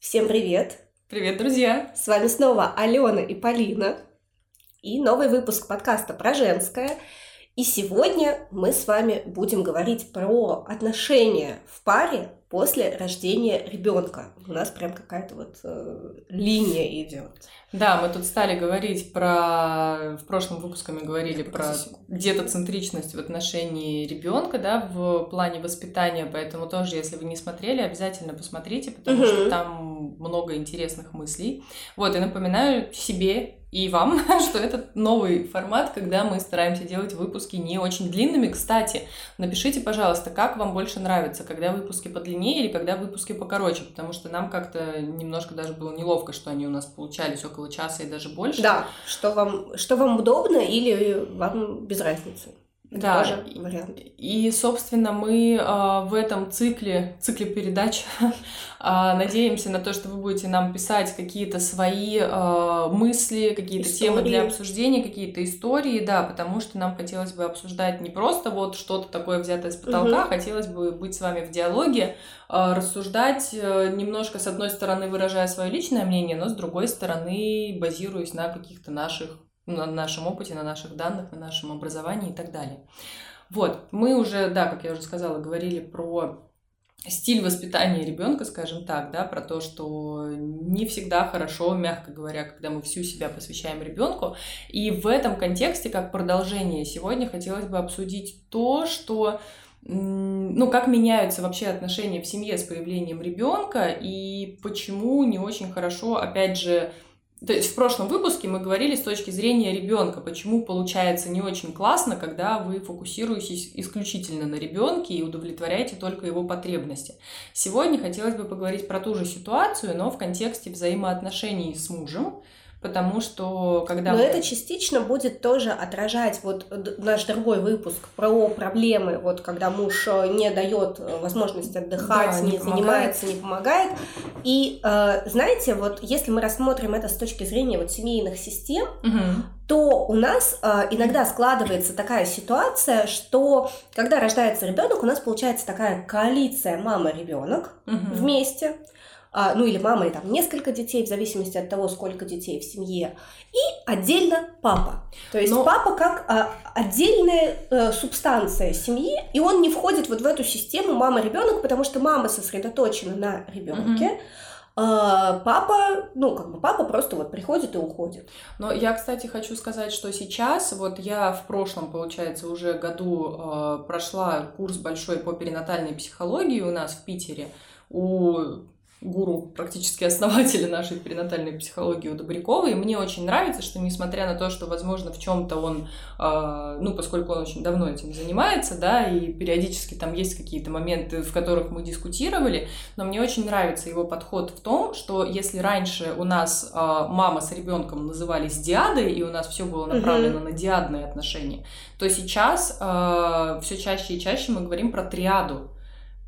Всем привет! Привет, друзья! С вами снова Алена и Полина. И новый выпуск подкаста про женское. И сегодня мы с вами будем говорить про отношения в паре после рождения ребенка. У нас прям какая-то вот э, линия идет. Да, мы тут стали говорить про... В прошлом выпуске мы говорили про где-то центричность в отношении ребенка, да, в плане воспитания, поэтому тоже, если вы не смотрели, обязательно посмотрите, потому угу. что там много интересных мыслей. Вот, и напоминаю себе и вам, что это новый формат, когда мы стараемся делать выпуски не очень длинными. Кстати, напишите, пожалуйста, как вам больше нравится, когда выпуски подлиннее или когда выпуски покороче, потому что нам как-то немножко даже было неловко, что они у нас получались около часа и даже больше. Да, что вам, что вам удобно или вам без разницы. Да, тоже вариант. И, собственно, мы э, в этом цикле, цикле передач э, надеемся на то, что вы будете нам писать какие-то свои э, мысли, какие-то темы для обсуждения, какие-то истории, да, потому что нам хотелось бы обсуждать не просто вот что-то такое взятое с потолка, угу. хотелось бы быть с вами в диалоге, э, рассуждать э, немножко, с одной стороны, выражая свое личное мнение, но с другой стороны, базируясь на каких-то наших на нашем опыте, на наших данных, на нашем образовании и так далее. Вот, мы уже, да, как я уже сказала, говорили про стиль воспитания ребенка, скажем так, да, про то, что не всегда хорошо, мягко говоря, когда мы всю себя посвящаем ребенку. И в этом контексте, как продолжение, сегодня хотелось бы обсудить то, что ну, как меняются вообще отношения в семье с появлением ребенка и почему не очень хорошо, опять же, то есть в прошлом выпуске мы говорили с точки зрения ребенка, почему получается не очень классно, когда вы фокусируетесь исключительно на ребенке и удовлетворяете только его потребности. Сегодня хотелось бы поговорить про ту же ситуацию, но в контексте взаимоотношений с мужем, потому что когда... Но это частично будет тоже отражать вот наш другой выпуск про проблемы, вот когда муж э, не дает э, возможность отдыхать, да, не, не занимается, не помогает. И э, знаете, вот если мы рассмотрим это с точки зрения вот семейных систем, угу. то у нас э, иногда складывается такая ситуация, что когда рождается ребенок, у нас получается такая коалиция мама-ребенок угу. вместе ну или мама и там несколько детей, в зависимости от того, сколько детей в семье, и отдельно папа. То есть Но... папа как а, отдельная а, субстанция семьи, и он не входит вот в эту систему мама-ребенок, потому что мама сосредоточена на ребенке. А, папа, ну, как бы папа просто вот приходит и уходит. Но я, кстати, хочу сказать, что сейчас, вот я в прошлом, получается, уже году э, прошла курс большой по перинатальной психологии у нас в Питере у гуру, практически основателя нашей перинатальной психологии у Добрякова, и мне очень нравится, что несмотря на то, что, возможно, в чем-то он, э, ну, поскольку он очень давно этим занимается, да, и периодически там есть какие-то моменты, в которых мы дискутировали, но мне очень нравится его подход в том, что если раньше у нас э, мама с ребенком назывались диадой, и у нас все было направлено mm-hmm. на диадные отношения, то сейчас э, все чаще и чаще мы говорим про триаду,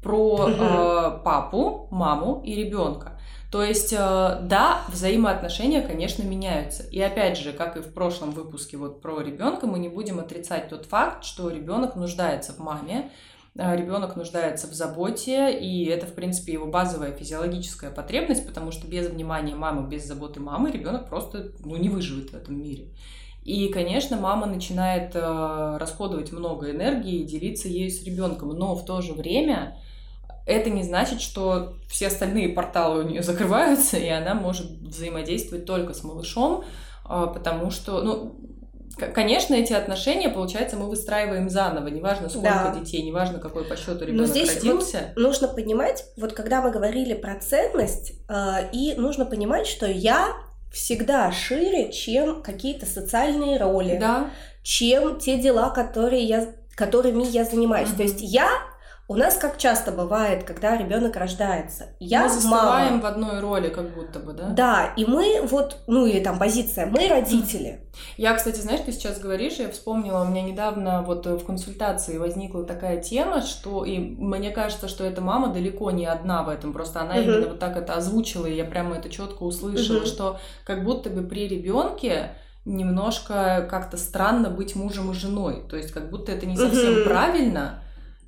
про э, папу, маму и ребенка. То есть, э, да, взаимоотношения, конечно, меняются. И опять же, как и в прошлом выпуске вот про ребенка, мы не будем отрицать тот факт, что ребенок нуждается в маме, э, ребенок нуждается в заботе, и это, в принципе, его базовая физиологическая потребность, потому что без внимания мамы, без заботы мамы ребенок просто ну, не выживет в этом мире. И, конечно, мама начинает э, расходовать много энергии и делиться ею с ребенком, но в то же время это не значит, что все остальные порталы у нее закрываются, и она может взаимодействовать только с малышом, а, потому что, ну, Конечно, эти отношения, получается, мы выстраиваем заново, неважно сколько да. детей, неважно какой по счету ребенок Но здесь родился. Нужно понимать, вот когда мы говорили про ценность, э, и нужно понимать, что я всегда шире, чем какие-то социальные роли, да. чем те дела, которые я, которыми я занимаюсь. Угу. То есть я у нас как часто бывает, когда ребенок рождается, я мы застываем мама. в одной роли, как будто бы, да? Да, и мы вот, ну или там позиция, мы родители. Я, кстати, знаешь, ты сейчас говоришь, я вспомнила, у меня недавно вот в консультации возникла такая тема, что и мне кажется, что эта мама далеко не одна в этом, просто она угу. именно вот так это озвучила, и я прямо это четко услышала, угу. что как будто бы при ребенке немножко как-то странно быть мужем и женой, то есть как будто это не совсем угу. правильно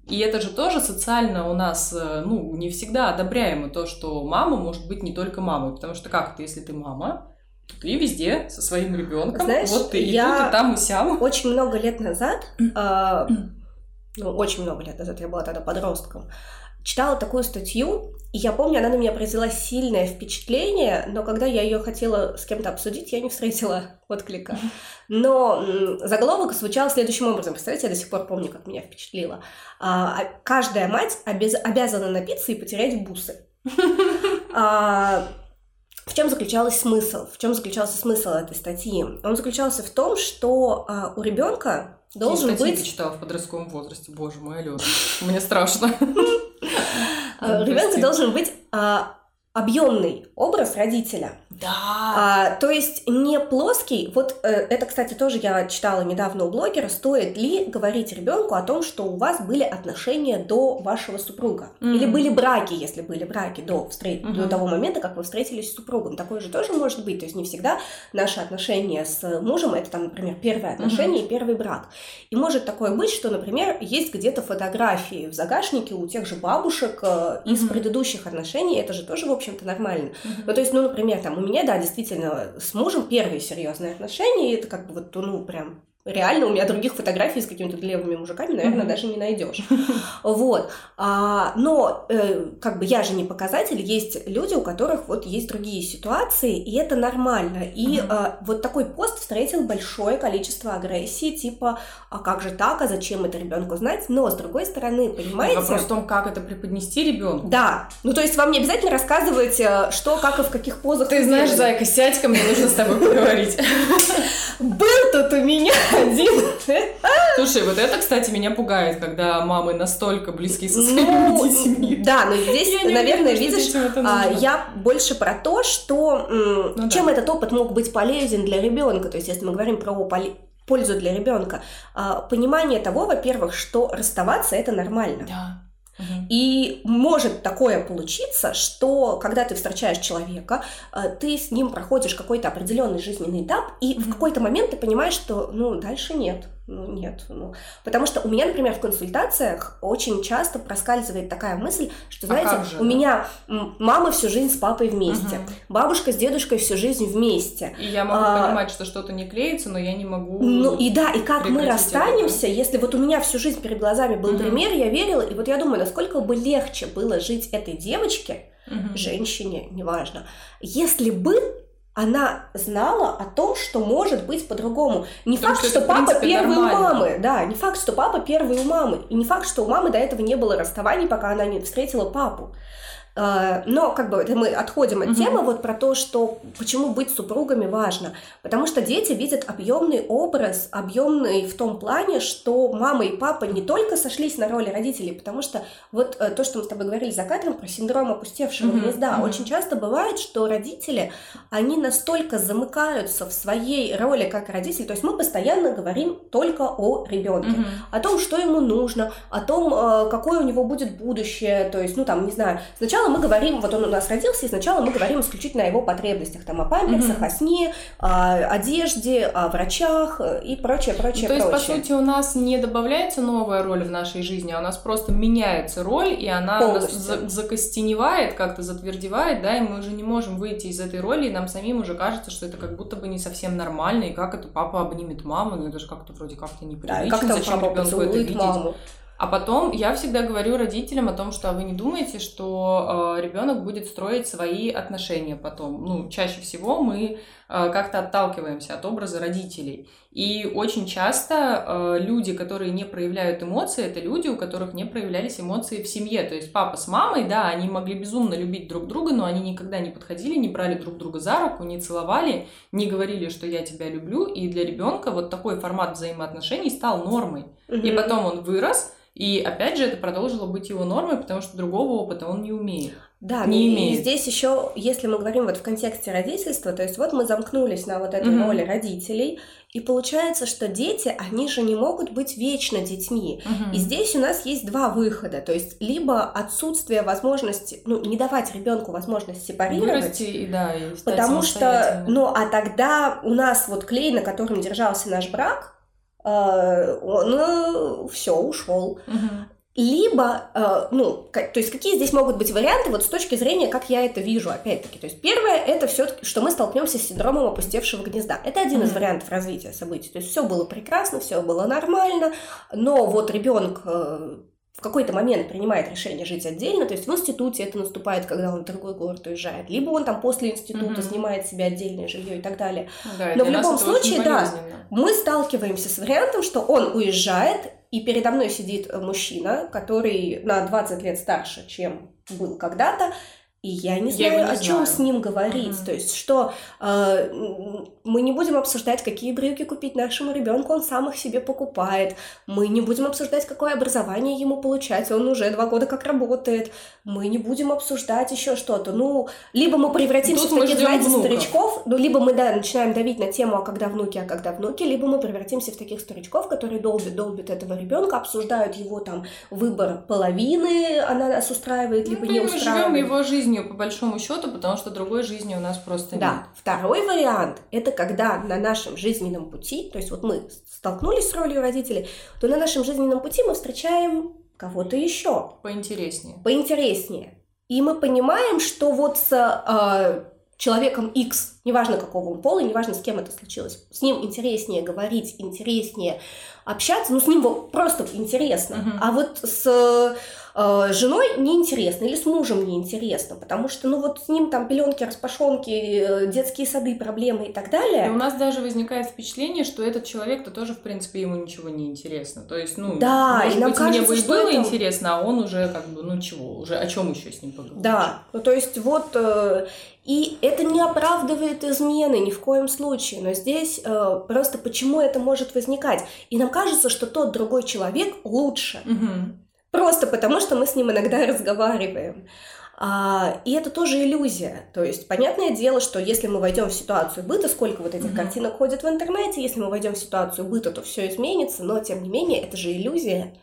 И это же тоже социально у нас, э, ну, не всегда одобряемо то, что мама может быть не только мамой. Потому что как ты, если ты мама, то ты везде со своим ребенком. Знаешь, вот ты я и тут, и там, и сям. Очень много лет назад, э, ну, очень много лет назад, я была тогда подростком, читала такую статью, и я помню, она на меня произвела сильное впечатление, но когда я ее хотела с кем-то обсудить, я не встретила отклика. Но заголовок звучал следующим образом. Представляете, я до сих пор помню, как меня впечатлило. А, а каждая мать обяз... обязана напиться и потерять бусы. А, в чем заключался смысл? В чем заключался смысл этой статьи? Он заключался в том, что а, у ребенка должен быть... ты читала в подростковом возрасте, боже мой, Алена, мне страшно. Ребенка должен быть а, объемный образ родителя. Да. А, то есть не плоский. Вот э, это, кстати, тоже я читала недавно у блогера. Стоит ли говорить ребенку о том, что у вас были отношения до вашего супруга? Mm-hmm. Или были браки, если были браки до, встр... mm-hmm. до того момента, как вы встретились с супругом? Такое же тоже может быть. То есть не всегда наши отношения с мужем это там, например, первое отношение mm-hmm. и первый брак. И может такое быть, что, например, есть где-то фотографии в загашнике у тех же бабушек э, из mm-hmm. предыдущих отношений. Это же тоже, в общем-то, нормально. Mm-hmm. Ну, то есть, ну, например, там, у меня да, действительно, с мужем первые серьезные отношения, и это как бы вот, ну, прям Реально, у меня других фотографий с какими-то левыми мужиками, наверное, mm-hmm. даже не найдешь. Вот. А, но, э, как бы, я же не показатель. Есть люди, у которых вот есть другие ситуации, и это нормально. И mm-hmm. а, вот такой пост встретил большое количество агрессии, типа, а как же так, а зачем это ребенку знать? Но, с другой стороны, понимаете... Вопрос в том, как это преподнести ребенку. Да. Ну, то есть, вам не обязательно рассказывать, э, что, как и в каких позах... Ты знаешь, Зайка, сядь ко мне, нужно с тобой поговорить. Был тут у меня один. Слушай, вот это, кстати, меня пугает, когда мамы настолько близки со своими ну, детьми. Да, но здесь, я наверное, уверена, видишь, а, я больше про то, что ну, чем да. этот опыт мог быть полезен для ребенка. То есть, если мы говорим про пользу для ребенка, а, понимание того, во-первых, что расставаться это нормально. Да. И может такое получиться, что когда ты встречаешь человека, э, ты с ним проходишь какой-то определенный жизненный этап, и в какой-то момент ты понимаешь, что ну дальше нет. Ну, нет. Ну. Потому что у меня, например, в консультациях очень часто проскальзывает такая мысль, что, а знаете, а же, у меня мама всю жизнь с папой вместе, угу. бабушка с дедушкой всю жизнь вместе. И я могу а, понимать, что что-то не клеится, но я не могу. Ну и да, и как мы расстанемся, это. если вот у меня всю жизнь перед глазами был угу. пример, я верила, и вот я думаю, насколько бы легче было жить этой девочке, угу. женщине, неважно, если бы она знала о том, что может быть по-другому. Не Потому факт, что, что папа первый нормально. у мамы, да, не факт, что папа первый у мамы, и не факт, что у мамы до этого не было расставаний, пока она не встретила папу. Э, но как бы это мы отходим от угу. темы вот про то, что почему быть супругами важно. Потому что дети видят объемный образ, объемный в том плане, что мама и папа не только сошлись на роли родителей, потому что вот э, то, что мы с тобой говорили за кадром про синдром опустевшего угу. гнезда, угу. очень часто бывает, что родители, они настолько замыкаются в своей роли как родители, то есть мы постоянно говорим только о ребенке, угу. о том, что ему нужно, о том, э, какое у него будет будущее, то есть, ну там, не знаю, сначала сначала мы говорим, вот он у нас родился, и сначала мы говорим исключительно о его потребностях, там, о памперсах, mm-hmm. о сне, о одежде, о врачах и прочее, прочее, То есть, по сути, у нас не добавляется новая роль в нашей жизни, а у нас просто меняется роль, и она за- закостеневает, как-то затвердевает, да, и мы уже не можем выйти из этой роли, и нам самим уже кажется, что это как будто бы не совсем нормально, и как это папа обнимет маму, ну это же как-то вроде как-то неприлично, да, как зачем ребенку это видеть? Маму. А потом я всегда говорю родителям о том, что вы не думаете, что э, ребенок будет строить свои отношения потом. Ну, чаще всего мы э, как-то отталкиваемся от образа родителей. И очень часто э, люди, которые не проявляют эмоции, это люди, у которых не проявлялись эмоции в семье. То есть папа с мамой, да, они могли безумно любить друг друга, но они никогда не подходили, не брали друг друга за руку, не целовали, не говорили, что я тебя люблю. И для ребенка вот такой формат взаимоотношений стал нормой. Mm-hmm. И потом он вырос и опять же, это продолжило быть его нормой, потому что другого опыта он не умеет. Да, не и имеет. здесь еще, если мы говорим вот в контексте родительства, то есть вот мы замкнулись на вот этой mm-hmm. роли родителей, и получается, что дети, они же не могут быть вечно детьми. Mm-hmm. И здесь у нас есть два выхода, то есть либо отсутствие возможности, ну, не давать ребенку возможность сепарировать. Вырасти и да, и потому что, ну, а тогда у нас вот клей, на котором держался наш брак, он э, все ушел. либо, э, ну, то есть какие здесь могут быть варианты вот с точки зрения, как я это вижу, опять-таки. То есть первое, это все-таки, что мы столкнемся с синдромом опустевшего гнезда. Это один mm-hmm. из вариантов развития событий. То есть все было прекрасно, все было нормально, но вот ребенок э, в какой-то момент принимает решение жить отдельно, то есть в институте это наступает, когда он в другой город уезжает, либо он там после института mm-hmm. снимает себе отдельное жилье и так далее. Да, Но в любом случае, да, мы сталкиваемся с вариантом, что он уезжает, и передо мной сидит мужчина, который на 20 лет старше, чем был когда-то, и я не знаю, я не о чем с ним говорить. Mm-hmm. То есть, что э, мы не будем обсуждать, какие брюки купить нашему ребенку, он сам их себе покупает. Мы не будем обсуждать, какое образование ему получать, он уже два года как работает. Мы не будем обсуждать еще что-то. Ну, либо мы превратимся Тут в таких, знаете, внуков. старичков, ну, либо мы, да, начинаем давить на тему, а когда внуки, а когда внуки, либо мы превратимся в таких старичков, которые долбят, долбят этого ребенка, обсуждают его там выбор половины, она нас устраивает, либо ну, не устраивает. Мы живем его жизнь жизнью, по большому счету, потому что другой жизни у нас просто да. нет. Да. Второй вариант – это когда на нашем жизненном пути, то есть вот мы столкнулись с ролью родителей, то на нашем жизненном пути мы встречаем кого-то еще. Поинтереснее. Поинтереснее. И мы понимаем, что вот с э, человеком X, неважно какого он пола, неважно с кем это случилось, с ним интереснее говорить, интереснее общаться, ну с ним просто интересно. Uh-huh. А вот с э, женой неинтересно или с мужем неинтересно, потому что, ну вот с ним там пеленки, распашонки, э, детские сады, проблемы и так далее. И у нас даже возникает впечатление, что этот человек-то тоже, в принципе, ему ничего не интересно. То есть, ну, да, может и нам быть, кажется, мне бы и было это... интересно, а он уже как бы, ну чего, уже о чем еще с ним поговорить? Да, ну то есть вот, э, и это не оправдывает измены ни в коем случае, но здесь э, просто почему это может возникать. И нам кажется, что тот другой человек лучше. Угу. Просто потому, что мы с ним иногда разговариваем. А, и это тоже иллюзия. То есть, понятное дело, что если мы войдем в ситуацию быта, сколько вот этих mm-hmm. картинок ходит в интернете, если мы войдем в ситуацию быта, то все изменится, но тем не менее, это же иллюзия.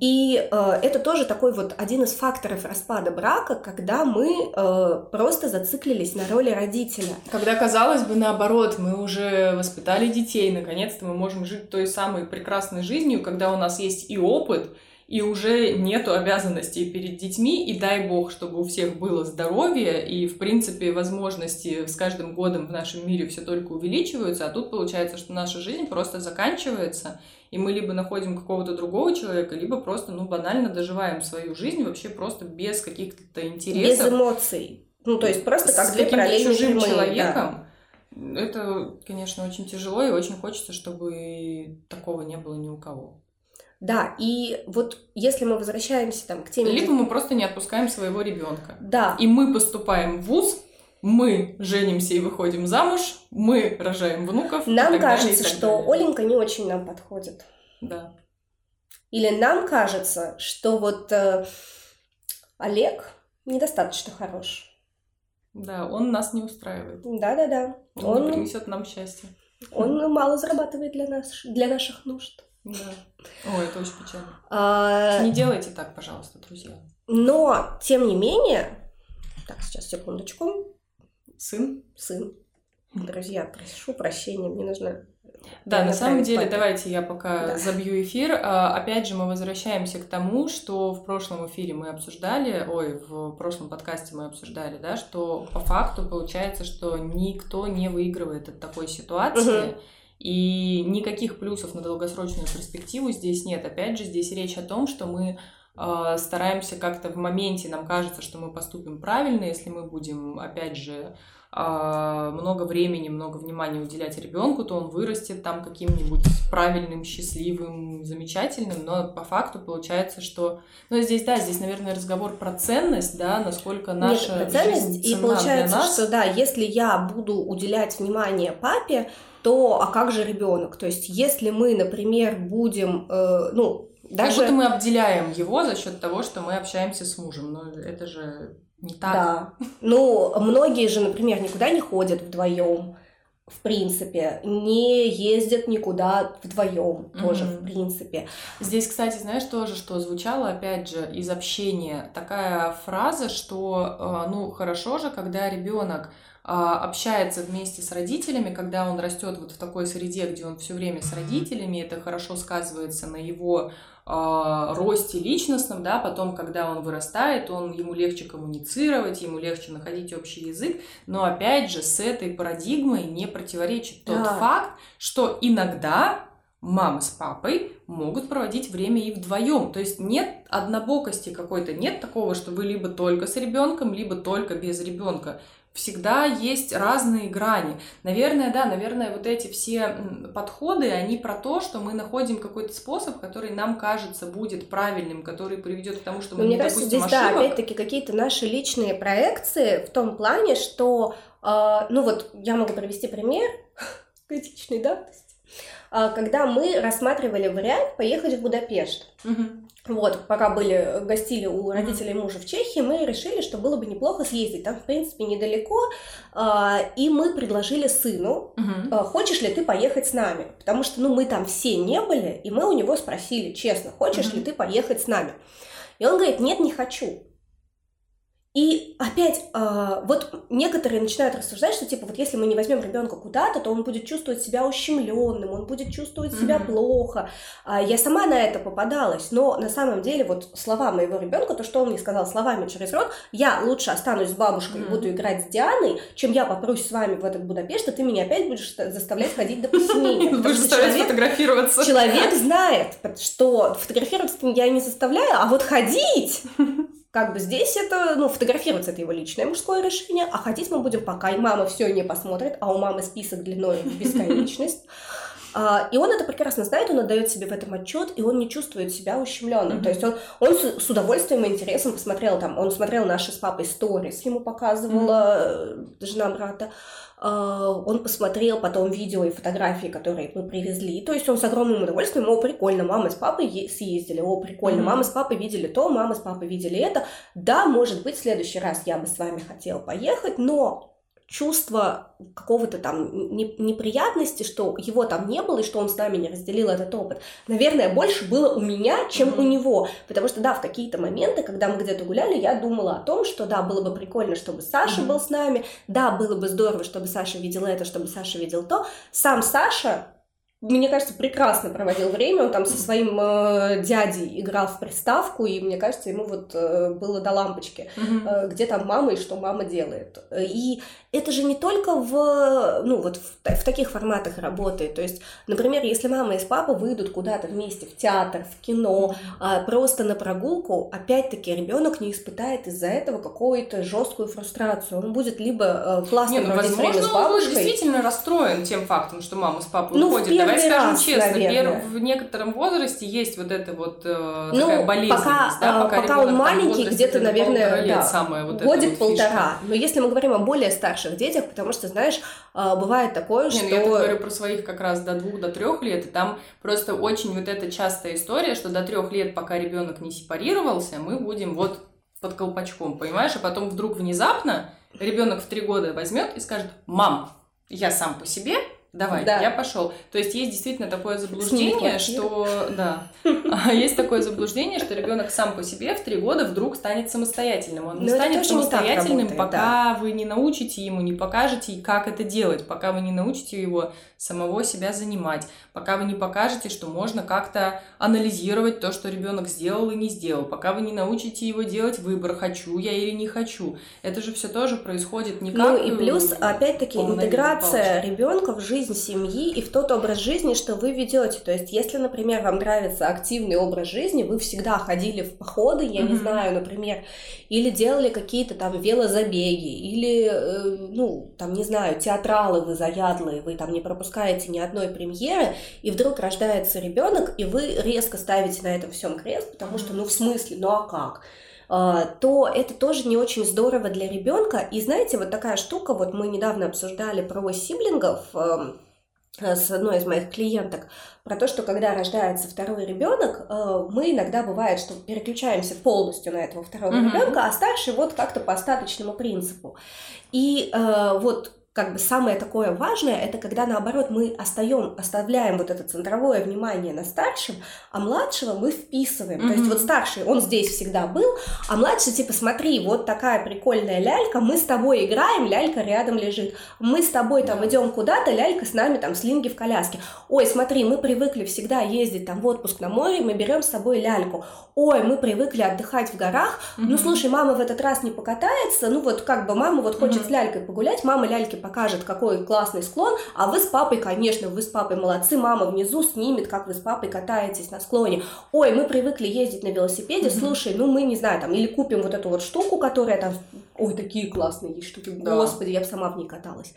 И э, это тоже такой вот один из факторов распада брака, когда мы э, просто зациклились на роли родителя. Когда, казалось бы, наоборот, мы уже воспитали детей, наконец-то мы можем жить той самой прекрасной жизнью, когда у нас есть и опыт, и уже нету обязанностей перед детьми, и дай бог, чтобы у всех было здоровье, и, в принципе, возможности с каждым годом в нашем мире все только увеличиваются, а тут получается, что наша жизнь просто заканчивается, и мы либо находим какого-то другого человека, либо просто, ну, банально доживаем свою жизнь вообще просто без каких-то интересов. Без эмоций. Ну, то есть просто как с параллельные чужим человеком. Да. Это, конечно, очень тяжело, и очень хочется, чтобы такого не было ни у кого. Да, и вот если мы возвращаемся там к теме... Либо мы просто не отпускаем своего ребенка. Да. И мы поступаем в ВУЗ, мы женимся и выходим замуж, мы рожаем внуков. Нам кажется, далее, что далее. Оленька не очень нам подходит. Да. Или нам кажется, что вот э, Олег недостаточно хорош. Да, он нас не устраивает. Да-да-да. Он, он не принесет нам счастье. Он мало зарабатывает для нас, для наших нужд. Да. О, это очень печально. А... Не делайте так, пожалуйста, друзья. Но, тем не менее... Так, сейчас, секундочку. Сын? Сын. Друзья, прошу прощения, мне нужно да, на самом деле, папе. давайте я пока да. забью эфир. А, опять же, мы возвращаемся к тому, что в прошлом эфире мы обсуждали, ой, в прошлом подкасте мы обсуждали, да, что по факту получается, что никто не выигрывает от такой ситуации. Угу. И никаких плюсов на долгосрочную перспективу здесь нет. Опять же, здесь речь о том, что мы стараемся как-то в моменте, нам кажется, что мы поступим правильно, если мы будем, опять же, э, много времени, много внимания уделять ребенку, то он вырастет там каким-нибудь правильным, счастливым, замечательным, но по факту получается, что... Ну, здесь, да, здесь, наверное, разговор про ценность, да, насколько наша Нет, про ценность, жизнь и получается, для нас. что, да, если я буду уделять внимание папе, то а как же ребенок? То есть, если мы, например, будем, э, ну, даже... Как будто мы обделяем его за счет того, что мы общаемся с мужем, но это же не так. Да. Ну, многие же, например, никуда не ходят вдвоем в принципе, не ездят никуда вдвоем mm-hmm. тоже, в принципе. Здесь, кстати, знаешь тоже, что звучало, опять же, из общения такая фраза, что, э, ну, хорошо же, когда ребенок общается вместе с родителями, когда он растет вот в такой среде, где он все время с родителями, это хорошо сказывается на его э, росте личностном, да, потом, когда он вырастает, он, ему легче коммуницировать, ему легче находить общий язык, но опять же с этой парадигмой не противоречит тот да. факт, что иногда мама с папой могут проводить время и вдвоем. То есть нет однобокости какой-то, нет такого, что вы либо только с ребенком, либо только без ребенка всегда есть разные грани. Наверное, да, наверное, вот эти все подходы, они про то, что мы находим какой-то способ, который нам кажется будет правильным, который приведет к тому, что мы Но не мне кажется, здесь, ошибок. да, опять-таки какие-то наши личные проекции в том плане, что, э, ну вот, я могу привести пример критичной давности, э, когда мы рассматривали вариант поехать в Будапешт. Угу. Вот, пока были, гостили у родителей мужа в Чехии, мы решили, что было бы неплохо съездить. Там, в принципе, недалеко. А, и мы предложили сыну, угу. хочешь ли ты поехать с нами? Потому что, ну, мы там все не были, и мы у него спросили, честно, хочешь угу. ли ты поехать с нами? И он говорит, нет, не хочу. И опять, э, вот некоторые начинают рассуждать, что типа вот если мы не возьмем ребенка куда-то, то он будет чувствовать себя ущемленным, он будет чувствовать mm-hmm. себя плохо. А я сама на это попадалась, но на самом деле вот слова моего ребенка, то, что он мне сказал словами через рот, я лучше останусь с бабушкой mm-hmm. и буду играть с Дианой, чем я попрусь с вами в этот Будапешт, а ты меня опять будешь заставлять ходить до посинения. Будешь заставлять фотографироваться. Человек знает, что фотографироваться я не заставляю, а вот ходить как бы здесь это, ну, фотографироваться это его личное мужское решение, а ходить мы будем пока, и мама все не посмотрит, а у мамы список длиной в бесконечность. А, и он это прекрасно знает, он отдает себе в этом отчет, и он не чувствует себя ущемленным. Mm-hmm. То есть он, он с, удовольствием и интересом посмотрел там, он смотрел наши с папой сторис, ему показывала mm-hmm. жена брата. А, он посмотрел потом видео и фотографии, которые мы привезли. То есть он с огромным удовольствием, о, прикольно, мама с папой съездили, о, прикольно, mm-hmm. мама с папой видели то, мама с папой видели это. Да, может быть, в следующий раз я бы с вами хотела поехать, но чувство какого-то там неприятности, что его там не было и что он с нами не разделил этот опыт, наверное, больше было у меня, чем mm-hmm. у него. Потому что, да, в какие-то моменты, когда мы где-то гуляли, я думала о том, что, да, было бы прикольно, чтобы Саша mm-hmm. был с нами, да, было бы здорово, чтобы Саша видел это, чтобы Саша видел то. Сам Саша мне кажется, прекрасно проводил время. Он там со своим э, дядей играл в приставку, и мне кажется, ему вот э, было до лампочки, mm-hmm. э, где там мама и что мама делает. И это же не только в, ну, вот в, в таких форматах работает. То есть, например, если мама и папа выйдут куда-то вместе в театр, в кино, э, просто на прогулку, опять-таки ребенок не испытает из-за этого какую-то жесткую фрустрацию. Он будет либо э, классно Нет, ну, проводить время с бабушкой. он действительно расстроен тем фактом, что мама с папой ну, уходит. Давай скажем раз, честно, наверное. в некотором возрасте есть вот это вот э, ну, такая болезненность. Пока, да, пока, пока он маленький, где-то, наверное, да, самое вот годик-полтора. Вот Но если мы говорим о более старших детях, потому что, знаешь, э, бывает такое, Не, что... Ну, я говорю про своих как раз до двух, до трех лет, и там просто очень вот эта частая история, что до трех лет, пока ребенок не сепарировался, мы будем вот под колпачком, понимаешь? А потом вдруг внезапно ребенок в три года возьмет и скажет, мам, я сам по себе, Давай, да. я пошел. То есть есть действительно такое заблуждение, что да, а, есть такое заблуждение, что ребенок сам по себе в три года вдруг станет самостоятельным. Он не Но станет самостоятельным, пока вы не научите ему, не покажете, как это делать, пока вы не научите его самого себя занимать, пока вы не покажете, что можно как-то анализировать то, что ребенок сделал и не сделал, пока вы не научите его делать выбор, хочу я или не хочу. Это же все тоже происходит не как... Ну и плюс, опять-таки, интеграция ребенка в жизнь семьи и в тот образ жизни, что вы ведете. То есть, если, например, вам нравится активный образ жизни, вы всегда ходили в походы, я mm-hmm. не знаю, например, или делали какие-то там велозабеги, или, э, ну, там, не знаю, театралы вы заядлые, вы там не пропускаете ни одной премьеры, и вдруг рождается ребенок, и вы резко ставите на этом всем крест, потому что, ну, в смысле, ну а как? А, то это тоже не очень здорово для ребенка. И знаете, вот такая штука, вот мы недавно обсуждали про сиблингов, эм, с одной из моих клиенток про то, что когда рождается второй ребенок, э, мы иногда бывает, что переключаемся полностью на этого второго mm-hmm. ребенка, а старший вот как-то по остаточному принципу. И э, вот как бы самое такое важное, это когда наоборот мы остаем, оставляем вот это центровое внимание на старшем, а младшего мы вписываем. Mm-hmm. То есть вот старший, он здесь всегда был, а младший типа смотри, вот такая прикольная лялька, мы с тобой играем, лялька рядом лежит, мы с тобой там идем куда-то, лялька с нами там слинги в коляске. Ой, смотри, мы привыкли всегда ездить там в отпуск на море, мы берем с собой ляльку. Ой, мы привыкли отдыхать в горах. Mm-hmm. Ну слушай, мама в этот раз не покатается, ну вот как бы мама вот хочет mm-hmm. с лялькой погулять, мама ляльки покажет, какой классный склон, а вы с папой, конечно, вы с папой молодцы, мама внизу снимет, как вы с папой катаетесь на склоне. Ой, мы привыкли ездить на велосипеде, mm-hmm. слушай, ну мы не знаю, там, или купим вот эту вот штуку, которая там, ой, такие классные есть штуки, да. господи, я бы сама в ней каталась.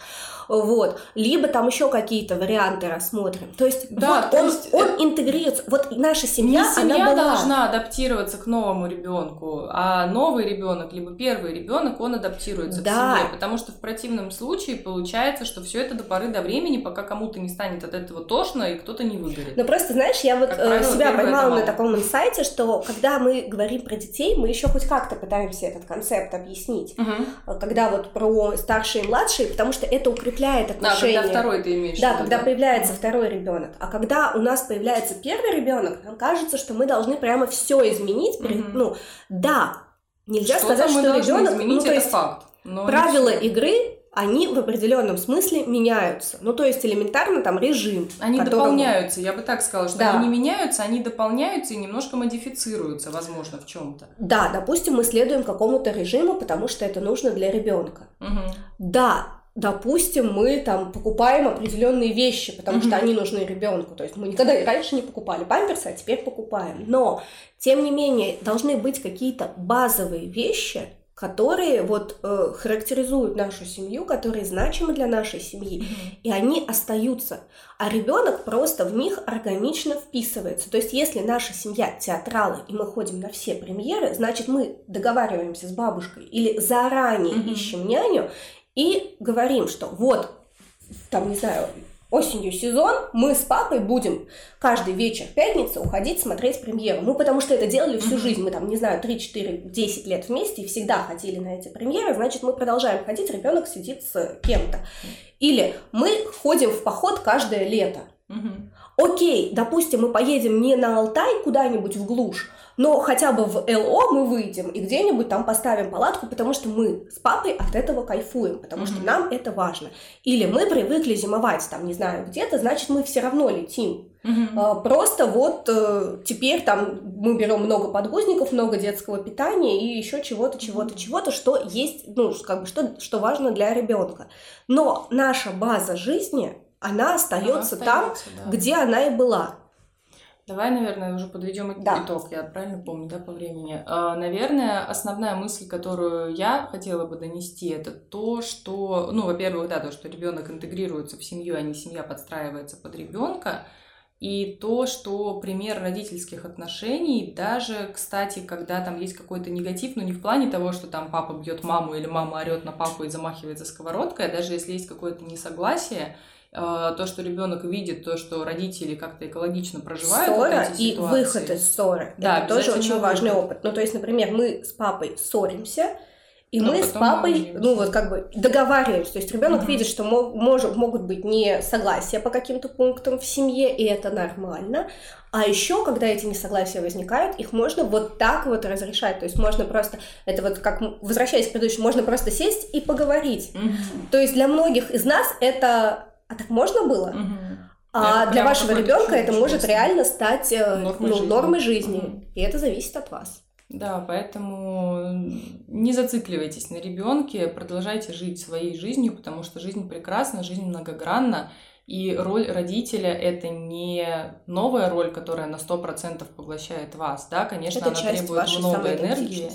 Вот. Либо там еще какие-то варианты рассмотрим. То есть, да, вот то он, есть... он интегрируется. Вот наша семья, не семья она была... должна адаптироваться к новому ребенку, а новый ребенок, либо первый ребенок, он адаптируется да. к семье. Потому что в противном случае получается, что все это до поры до времени, пока кому-то не станет от этого тошно и кто-то не выгорит. Ну просто, знаешь, я вот как правило, себя поймала на таком инсайте, что когда мы говорим про детей, мы еще хоть как-то пытаемся этот концепт объяснить. Угу. Когда вот про старшие и младшие, потому что это укрепляет отношения. Да, когда второй ты имеешь. Да, когда появляется второй ребенок. А когда у нас появляется первый ребенок, нам кажется, что мы должны прямо все изменить. Угу. Ну, да, нельзя что сказать, что ребенок. Ну, то есть факт. Правила игры они в определенном смысле меняются. Ну, то есть элементарно там режим. Они которому... дополняются, я бы так сказала, что да. они не меняются, они дополняются и немножко модифицируются, возможно, в чем-то. Да, допустим, мы следуем какому-то режиму, потому что это нужно для ребенка. Угу. Да, допустим, мы там покупаем определенные вещи, потому mm-hmm. что они нужны ребенку. То есть мы никогда раньше не покупали памперсы, а теперь покупаем. Но, тем не менее, должны быть какие-то базовые вещи, которые вот э, характеризуют нашу семью, которые значимы для нашей семьи, mm-hmm. и они остаются, а ребенок просто в них органично вписывается. То есть, если наша семья театралы и мы ходим на все премьеры, значит мы договариваемся с бабушкой или заранее mm-hmm. ищем няню и говорим, что вот там не знаю осенью сезон, мы с папой будем каждый вечер пятницы уходить смотреть премьеру. Ну, потому что это делали всю жизнь. Мы там, не знаю, 3, 4, 10 лет вместе и всегда ходили на эти премьеры. Значит, мы продолжаем ходить, ребенок сидит с кем-то. Или мы ходим в поход каждое лето. Окей, допустим, мы поедем не на Алтай куда-нибудь в глушь, но хотя бы в ЛО мы выйдем и где-нибудь там поставим палатку, потому что мы с папой от этого кайфуем, потому mm-hmm. что нам это важно. Или мы привыкли зимовать там, не знаю, где-то, значит, мы все равно летим. Mm-hmm. Просто вот э, теперь там мы берем много подгузников, много детского питания и еще чего-то, чего-то, mm-hmm. чего-то, что есть, ну, как бы, что, что важно для ребенка. Но наша база жизни, она остается, она остается там, да. где она и была. Давай, наверное, уже подведем да. итог. Я правильно помню, да, по времени. А, наверное, основная мысль, которую я хотела бы донести, это то, что, ну, во-первых, да, то, что ребенок интегрируется в семью, а не семья подстраивается под ребенка. И то, что пример родительских отношений, даже, кстати, когда там есть какой-то негатив, ну не в плане того, что там папа бьет маму или мама орет на папу и замахивается сковородкой, а даже если есть какое-то несогласие, то, что ребенок видит, то, что родители как-то экологично проживают Ссора вот и ситуации. выход из ссоры. Да, это тоже очень важный выход. опыт. Ну, то есть, например, мы с папой ссоримся, и Но мы с папой, ну вот как бы договариваемся. То есть ребенок угу. видит, что мог, может, могут быть не согласия по каким-то пунктам в семье, и это нормально. А еще, когда эти несогласия возникают, их можно вот так вот разрешать. То есть можно просто, это вот как, возвращаясь к предыдущему, можно просто сесть и поговорить. Угу. То есть для многих из нас это а так можно было? Угу. А Я для вашего ребенка это может реально стать э, нормой ну, жизни. Нормой жизни. Угу. И это зависит от вас. Да, поэтому не зацикливайтесь на ребенке, продолжайте жить своей жизнью, потому что жизнь прекрасна, жизнь многогранна, и роль родителя — это не новая роль, которая на 100% поглощает вас, да, конечно, это она требует много энергии,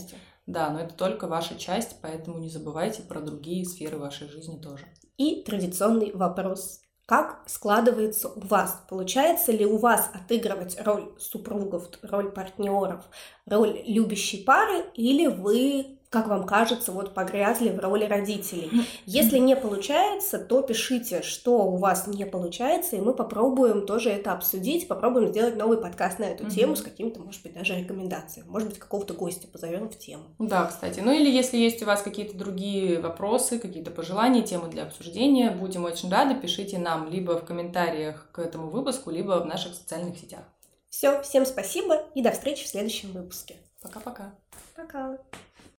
да, но это только ваша часть, поэтому не забывайте про другие сферы вашей жизни тоже. И традиционный вопрос. Как складывается у вас? Получается ли у вас отыгрывать роль супругов, роль партнеров, роль любящей пары, или вы как вам кажется, вот погрязли в роли родителей. Если не получается, то пишите, что у вас не получается, и мы попробуем тоже это обсудить, попробуем сделать новый подкаст на эту тему с какими-то, может быть, даже рекомендациями. Может быть, какого-то гостя позовем в тему. Да, кстати. Ну или если есть у вас какие-то другие вопросы, какие-то пожелания, темы для обсуждения, будем очень рады, пишите нам либо в комментариях к этому выпуску, либо в наших социальных сетях. Все, всем спасибо и до встречи в следующем выпуске. Пока-пока. Пока. -пока. Пока.